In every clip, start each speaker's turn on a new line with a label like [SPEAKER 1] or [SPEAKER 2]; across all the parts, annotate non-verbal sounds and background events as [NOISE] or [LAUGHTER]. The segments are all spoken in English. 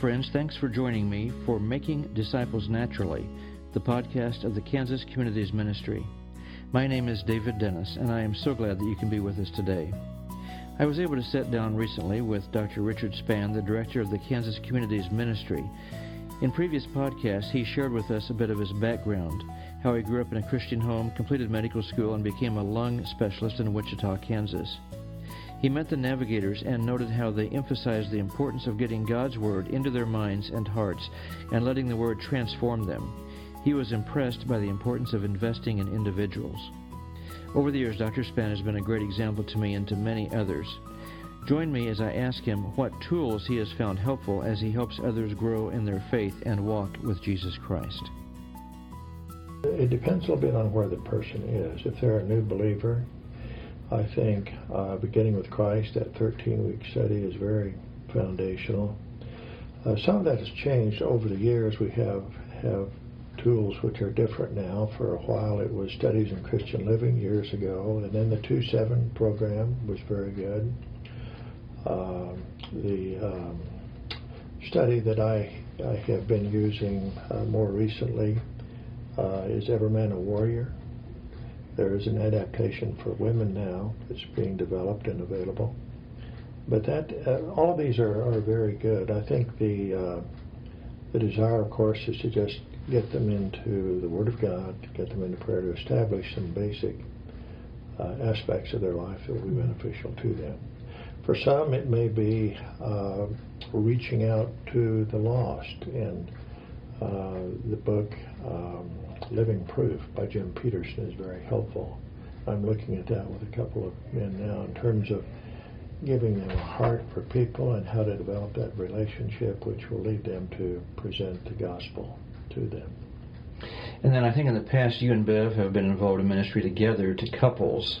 [SPEAKER 1] Friends. Thanks for joining me for Making Disciples Naturally, the podcast of the Kansas Communities Ministry. My name is David Dennis, and I am so glad that you can be with us today. I was able to sit down recently with Dr. Richard Spann, the director of the Kansas Communities Ministry. In previous podcasts, he shared with us a bit of his background, how he grew up in a Christian home, completed medical school, and became a lung specialist in Wichita, Kansas. He met the navigators and noted how they emphasized the importance of getting God's Word into their minds and hearts and letting the Word transform them. He was impressed by the importance of investing in individuals. Over the years, Dr. Spann has been a great example to me and to many others. Join me as I ask him what tools he has found helpful as he helps others grow in their faith and walk with Jesus Christ.
[SPEAKER 2] It depends a little bit on where the person is. If they're a new believer, I think uh, beginning with Christ, that 13-week study is very foundational. Uh, some of that has changed over the years. We have have tools which are different now. For a while, it was studies in Christian living years ago, and then the 2-7 program was very good. Uh, the um, study that I, I have been using uh, more recently uh, is Every Man a Warrior there is an adaptation for women now that's being developed and available. But that uh, all of these are, are very good. I think the uh, the desire, of course, is to just get them into the Word of God, get them into prayer to establish some basic uh, aspects of their life that will be beneficial to them. For some, it may be uh, reaching out to the lost, and uh, the book. Um, Living Proof by Jim Petersen is very helpful. I'm looking at that with a couple of men now in terms of giving them a heart for people and how to develop that relationship, which will lead them to present the gospel to them.
[SPEAKER 1] And then I think in the past, you and Bev have been involved in ministry together to couples.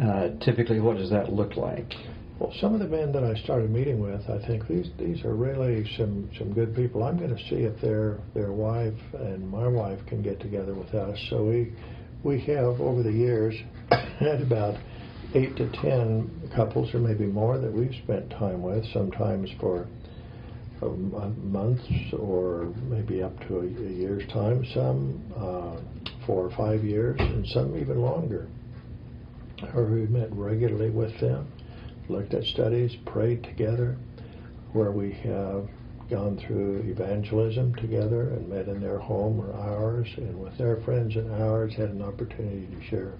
[SPEAKER 1] Uh, typically, what does that look like?
[SPEAKER 2] Well, some of the men that I started meeting with, I think these these are really some some good people. I'm going to see if their their wife and my wife can get together with us. So we we have over the years [COUGHS] had about eight to ten couples, or maybe more, that we've spent time with. Sometimes for months or maybe up to a, a year's time. Some uh, four or five years, and some even longer. Or we met regularly with them looked at studies, prayed together, where we have gone through evangelism together and met in their home or ours, and with their friends and ours had an opportunity to share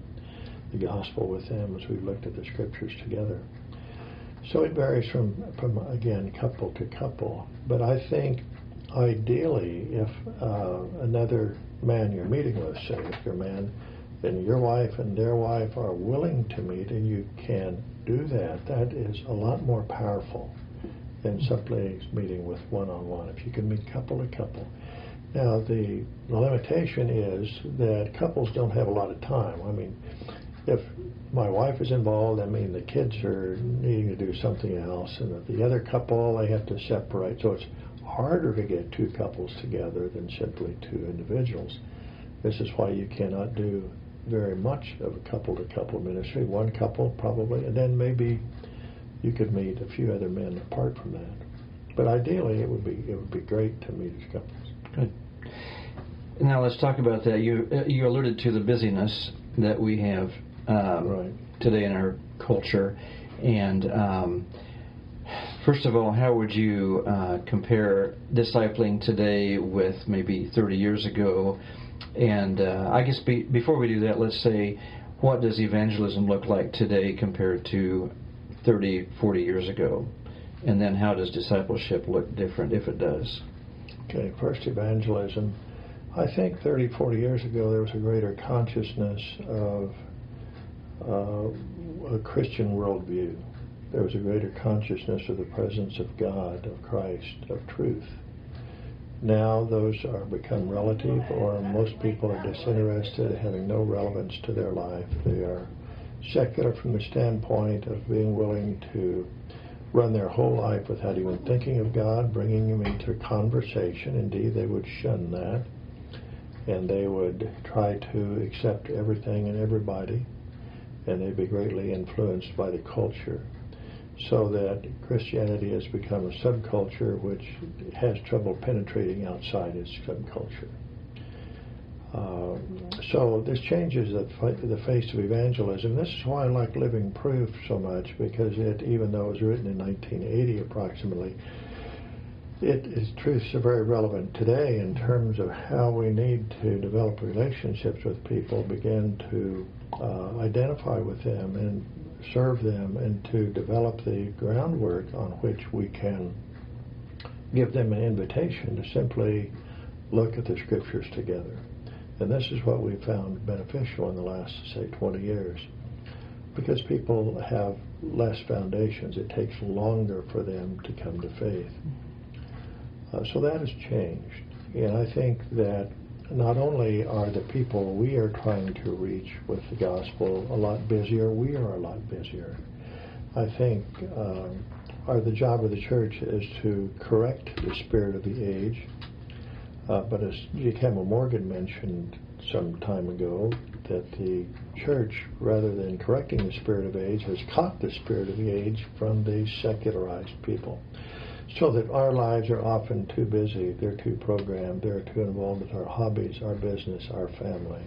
[SPEAKER 2] the gospel with them as we looked at the scriptures together. So it varies from, from again, couple to couple. But I think ideally, if uh, another man you're meeting with, say, if your man and your wife and their wife are willing to meet and you can do that, that is a lot more powerful than simply meeting with one-on-one. If you can meet couple to couple. Now, the, the limitation is that couples don't have a lot of time. I mean, if my wife is involved, I mean, the kids are needing to do something else, and the other couple, they have to separate. So it's harder to get two couples together than simply two individuals. This is why you cannot do very much of a couple-to-couple ministry, one couple probably, and then maybe you could meet a few other men apart from that. But ideally, it would be it would be great to meet as couples.
[SPEAKER 1] Good. Now let's talk about that. You uh, you alluded to the busyness that we have um, right. today in our culture, and um, first of all, how would you uh, compare discipling today with maybe 30 years ago? And uh, I guess be, before we do that, let's say, what does evangelism look like today compared to 30, 40 years ago? And then how does discipleship look different if it does?
[SPEAKER 2] Okay, first evangelism. I think 30, 40 years ago there was a greater consciousness of uh, a Christian worldview. There was a greater consciousness of the presence of God, of Christ, of truth. Now those are become relative, or most people are disinterested, having no relevance to their life. They are secular from the standpoint of being willing to run their whole life without even thinking of God, bringing Him into conversation. Indeed, they would shun that, and they would try to accept everything and everybody, and they'd be greatly influenced by the culture. So that Christianity has become a subculture which has trouble penetrating outside its subculture. Uh, so this changes the, the face of evangelism. This is why I like Living Proof so much because it, even though it was written in 1980 approximately, it is truths are very relevant today in terms of how we need to develop relationships with people, begin to uh, identify with them and serve them, and to develop the groundwork on which we can give them an invitation to simply look at the scriptures together. And this is what we've found beneficial in the last, say, 20 years. Because people have less foundations, it takes longer for them to come to faith. Uh, so that has changed. And I think that not only are the people we are trying to reach with the gospel a lot busier, we are a lot busier. I think um, our, the job of the church is to correct the spirit of the age. Uh, but as. Campbell Morgan mentioned some time ago, that the church, rather than correcting the spirit of age, has caught the spirit of the age from the secularized people so that our lives are often too busy, they're too programmed, they're too involved with our hobbies, our business, our family.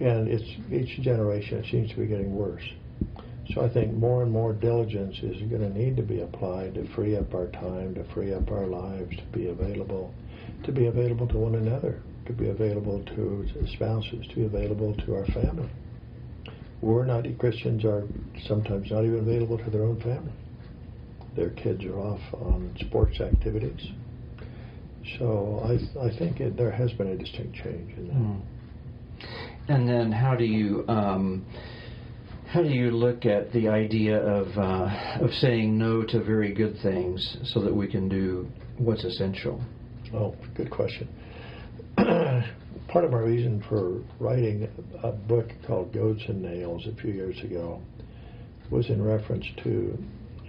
[SPEAKER 2] And it's each generation it seems to be getting worse. So I think more and more diligence is going to need to be applied to free up our time, to free up our lives, to be available, to be available to one another, to be available to spouses, to be available to our family. We're not Christians are sometimes not even available to their own family their kids are off on sports activities. So I, I think it, there has been a distinct change in that. Mm.
[SPEAKER 1] And then how do you um, how do you look at the idea of uh, of saying no to very good things so that we can do what's essential?
[SPEAKER 2] Oh, good question. [CLEARS THROAT] Part of my reason for writing a book called Goads and Nails a few years ago was in reference to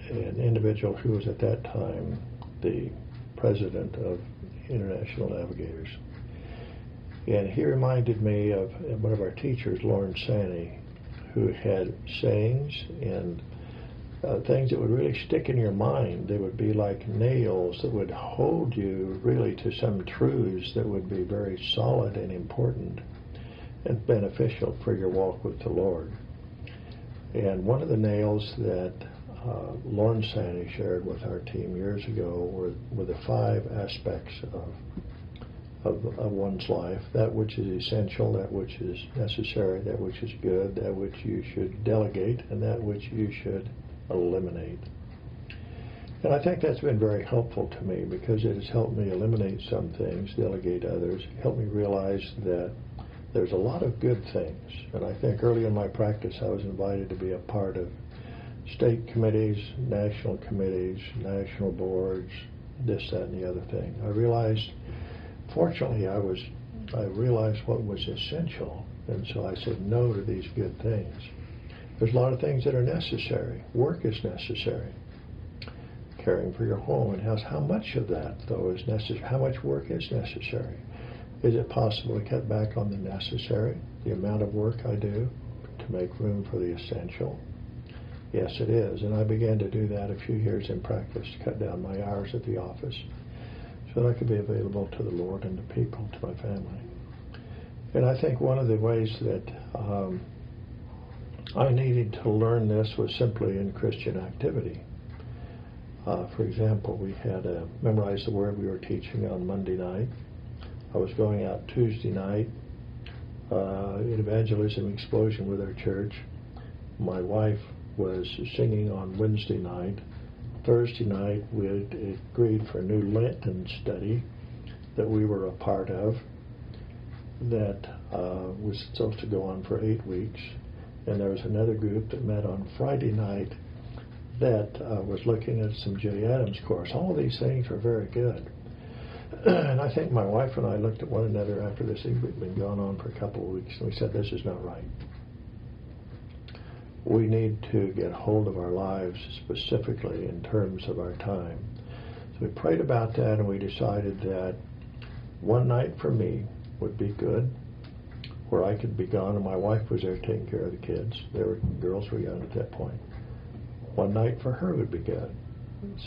[SPEAKER 2] an individual who was at that time the president of International Navigators. And he reminded me of one of our teachers, Lorne Sanny, who had sayings and uh, things that would really stick in your mind. They would be like nails that would hold you really to some truths that would be very solid and important and beneficial for your walk with the Lord. And one of the nails that uh, Lorne Sanny shared with our team years ago were, were the five aspects of, of, of one's life that which is essential, that which is necessary, that which is good, that which you should delegate, and that which you should eliminate. And I think that's been very helpful to me because it has helped me eliminate some things, delegate others, helped me realize that there's a lot of good things. And I think early in my practice I was invited to be a part of state committees, national committees, national boards, this, that, and the other thing. I realized, fortunately, I was, I realized what was essential, and so I said no to these good things. There's a lot of things that are necessary. Work is necessary. Caring for your home and house. How much of that, though, is necessary? How much work is necessary? Is it possible to cut back on the necessary, the amount of work I do, to make room for the essential? Yes, it is. And I began to do that a few years in practice, to cut down my hours at the office so that I could be available to the Lord and to people, to my family. And I think one of the ways that um, I needed to learn this was simply in Christian activity. Uh, for example, we had uh, memorized the word we were teaching on Monday night. I was going out Tuesday night uh, in evangelism explosion with our church. My wife was singing on Wednesday night. Thursday night, we had agreed for a new Lenten study that we were a part of that uh, was supposed to go on for eight weeks. And there was another group that met on Friday night that uh, was looking at some Jay Adams course. All these things were very good. [CLEARS THROAT] and I think my wife and I looked at one another after this had been going on for a couple of weeks, and we said, this is not right we need to get hold of our lives specifically in terms of our time. So we prayed about that and we decided that one night for me would be good, where I could be gone and my wife was there taking care of the kids. Their girls were young at that point. One night for her would be good,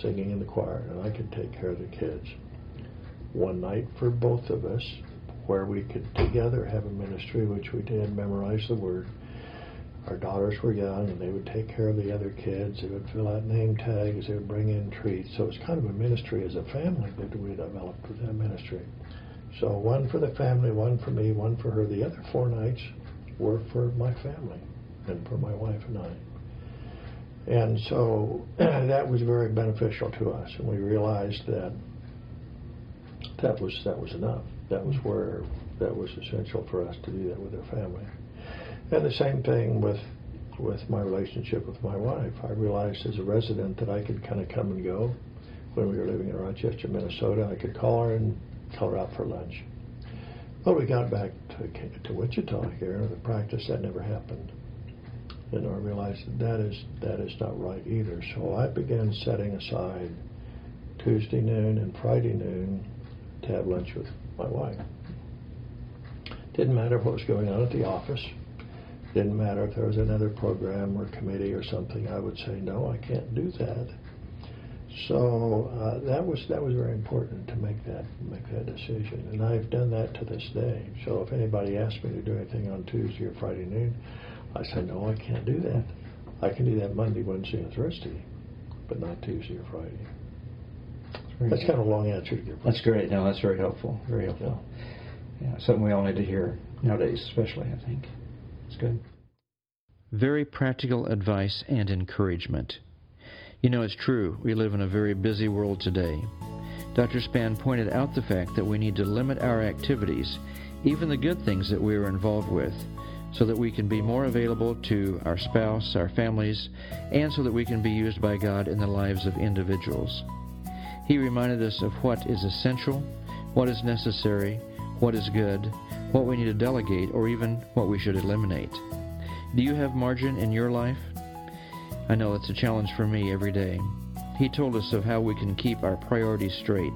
[SPEAKER 2] singing in the choir, and I could take care of the kids. One night for both of us, where we could together have a ministry, which we did, memorize the Word. Our daughters were young, and they would take care of the other kids. They would fill out name tags. They would bring in treats. So it was kind of a ministry as a family that we developed with that ministry. So one for the family, one for me, one for her. The other four nights were for my family and for my wife and I. And so [CLEARS THROAT] that was very beneficial to us, and we realized that that was that was enough. That was where that was essential for us to do that with our family. And the same thing with with my relationship with my wife. I realized as a resident that I could kind of come and go. When we were living in Rochester, Minnesota, I could call her and call her out for lunch. Well, we got back to, to Wichita here, the practice that never happened. And I realized that, that is that is not right either. So I began setting aside Tuesday noon and Friday noon to have lunch with my wife. Didn't matter what was going on at the office. Didn't matter if there was another program or committee or something. I would say, no, I can't do that. So uh, that was that was very important to make that make that decision, and I've done that to this day. So if anybody asks me to do anything on Tuesday or Friday noon, I say no, I can't do that. I can do that Monday, Wednesday, and Thursday, but not Tuesday or Friday. That's kind of a long answer to your question.
[SPEAKER 1] That's great. No, that's very helpful. Very helpful. Yeah, something we all need to hear nowadays, especially, I think. Good. Very practical advice and encouragement. You know, it's true. We live in a very busy world today. Dr. Spann pointed out the fact that we need to limit our activities, even the good things that we are involved with, so that we can be more available to our spouse, our families, and so that we can be used by God in the lives of individuals. He reminded us of what is essential, what is necessary, what is good, what we need to delegate, or even what we should eliminate. Do you have margin in your life? I know it's a challenge for me every day. He told us of how we can keep our priorities straight.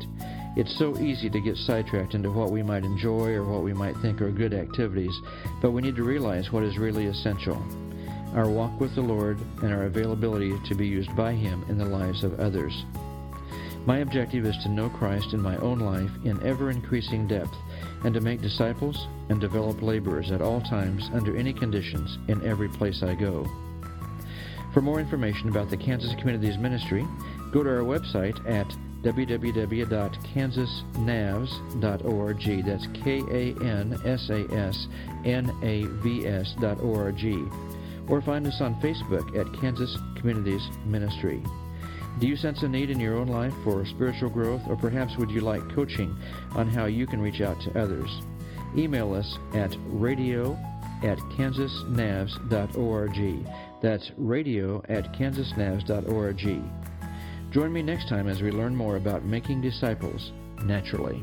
[SPEAKER 1] It's so easy to get sidetracked into what we might enjoy or what we might think are good activities, but we need to realize what is really essential our walk with the Lord and our availability to be used by Him in the lives of others. My objective is to know Christ in my own life in ever increasing depth and to make disciples and develop laborers at all times under any conditions in every place I go. For more information about the Kansas Communities Ministry, go to our website at www.kansasnavs.org. That's K A N S A S N A V S.org. Or find us on Facebook at Kansas Communities Ministry. Do you sense a need in your own life for spiritual growth, or perhaps would you like coaching on how you can reach out to others? Email us at radio at kansasnavs.org. That's radio at kansasnavs.org. Join me next time as we learn more about making disciples naturally.